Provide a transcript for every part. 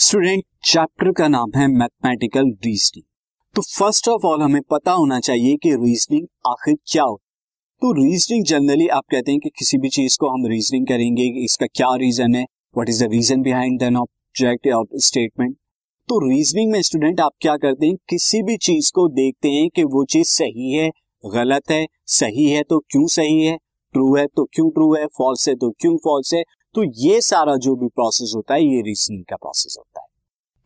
Student chapter का नाम है मैथमेटिकल रीजनिंग तो फ़र्स्ट ऑफ़ ऑल हमें पता होना चाहिए कि रीजनिंग आखिर क्या हो। तो रीजनिंग जनरली आप कहते हैं कि किसी भी चीज़ को हम रीजनिंग करेंगे, इसका क्या रीजन है what is the reason behind an object और स्टेटमेंट तो रीजनिंग में स्टूडेंट आप क्या करते हैं, किसी भी चीज़ को देखते हैं कि वो चीज़ सही है, गलत है, सही है तो क्यों सही है ट्रू है तो क्यों ट्रू है फॉल्स है तो क्यों फॉल्स है तो ये सारा जो भी प्रोसेस होता है ये रीजनिंग का प्रोसेस होता है।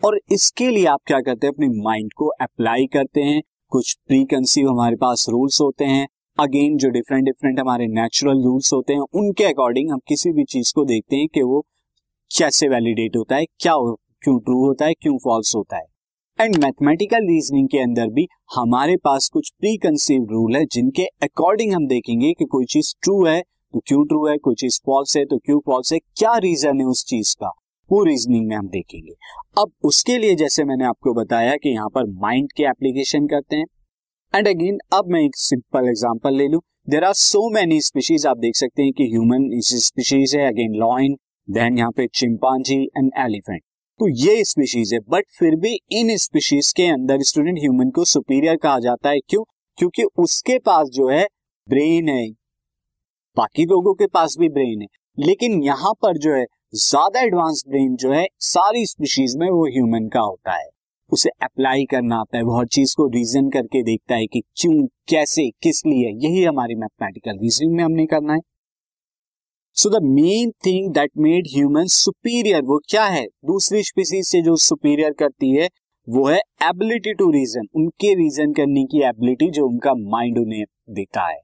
और इसके लिए आप क्या करते हैं अपने माइंड को अप्लाई करते हैं। कुछ प्री कंसीव हमारे पास रूल्स होते हैं। अगेन जो डिफरेंट डिफरेंट हमारे नेचुरल रूल्स होते हैं उनके अकॉर्डिंग हम किसी भी चीज़ को देखते हैं कि वो कैसे वैलिडेट होता है क्या हो, क्यों ट्रू होता है क्यों फॉल्स होता है। एंड मैथमेटिकल रीजनिंग के अंदर भी हमारे पास कुछ प्री कंसीव रूल है जिनके अकॉर्डिंग हम देखेंगे कि कोई चीज़ ट्रू है क्यों ट्रू है, कोई चीज़ फॉल्स है तो क्यों फॉल्स है, क्या रीजन है उस चीज़ का, वो रीजनिंग में हम देखेंगे। अब उसके लिए जैसे मैंने आपको बताया कि यहाँ पर माइंड के एप्लीकेशन करते हैं। एंड अगेन अब मैं एक सिंपल एग्जांपल ले लू। There are so many species आप देख सकते हैं कि ह्यूमन स्पीशीज है अगेन लॉइन देन यहाँ पे चिंपांजी एंड एलिफेंट तो ये स्पीशीज है बट फिर भी इन स्पीशीज के अंदर स्टूडेंट ह्यूमन को सुपीरियर कहा जाता है। क्यों? क्योंकि उसके पास जो है ब्रेन है बाकी लोगों के पास भी ब्रेन है। लेकिन यहाँ पर जो है, ज़्यादा एडवांस ब्रेन जो है, सारी स्पीशीज में वो ह्यूमन का होता है। उसे अप्लाई करना आता है, वो हर चीज़ को रीजन करके देखता है कि क्यों, कैसे, किस लिए, यही हमारी मैथमेटिकल रीजनिंग में हमने करना है। So the main thing that made human superior वो क्या है? दूसरी स्पीसीज से जो सुपीरियर करती है, वो है एबिलिटी टू रीजन उनके रीजन करने की एबिलिटी जो उनका माइंड उन्हें देता है।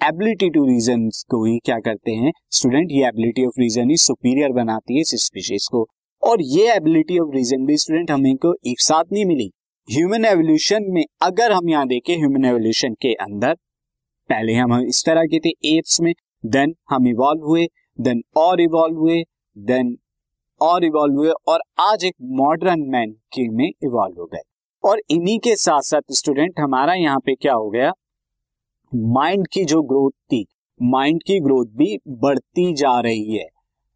एबिलिटी टू रीजन को ही क्या करते हैं? स्टूडेंट ये एबिलिटी ऑफ़ रीजन ही सुपीरियर बनाती है इस स्पीशीज को। और ये एबिलिटी ऑफ़ रीजन भी स्टूडेंट हमें को एक साथ नहीं मिली। ह्यूमन एवोल्यूशन में अगर हम यहाँ देखें ह्यूमन एवोल्यूशन के अंदर, पहले हम इस तरह के थे एप्स में देन हम इवॉल्व हुए देन और इवॉल्व हुए देन और इवॉल्व हुए और आज एक मॉडर्न मैन के में इवॉल्व हो गए। और इन्हीं के साथ साथ स्टूडेंट हमारा यहाँ पे क्या हो गया? माइंड की जो ग्रोथ थी माइंड की ग्रोथ भी बढ़ती जा रही है।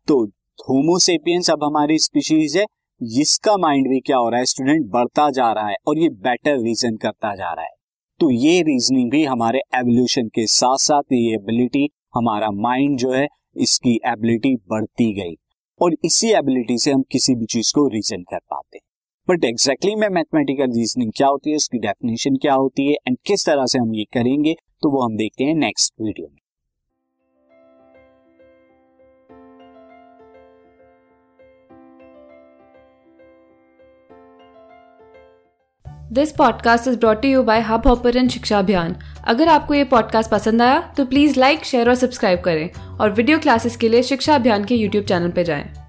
तो होमोसेपियंस अब हमारी स्पीशीज है, जिसका माइंड भी क्या हो रहा है स्टूडेंट बढ़ता जा रहा है और ये बेटर रीजन करता जा रहा है। तो ये रीजनिंग भी हमारे एवोल्यूशन के साथ साथ ये एबिलिटी हमारा माइंड जो है, इसकी एबिलिटी बढ़ती गई और इसी एबिलिटी से हम किसी भी चीज़ को रीजन कर पाते हैं। बट एग्जैक्टली में मैथमेटिकल रीजनिंग क्या होती है, उसकी डेफिनेशन क्या होती है एंड किस तरह से हम ये करेंगे तो वो हम देखते हैं नेक्स्ट वीडियो में this podcast is brought you by Hub Hopper Shiksha Abhiyan अगर आपको ये पॉडकास्ट पसंद आया तो प्लीज़ लाइक शेयर और सब्सक्राइब करें और वीडियो क्लासेस के लिए शिक्षा अभियान के यूट्यूब चैनल पर जाएँ।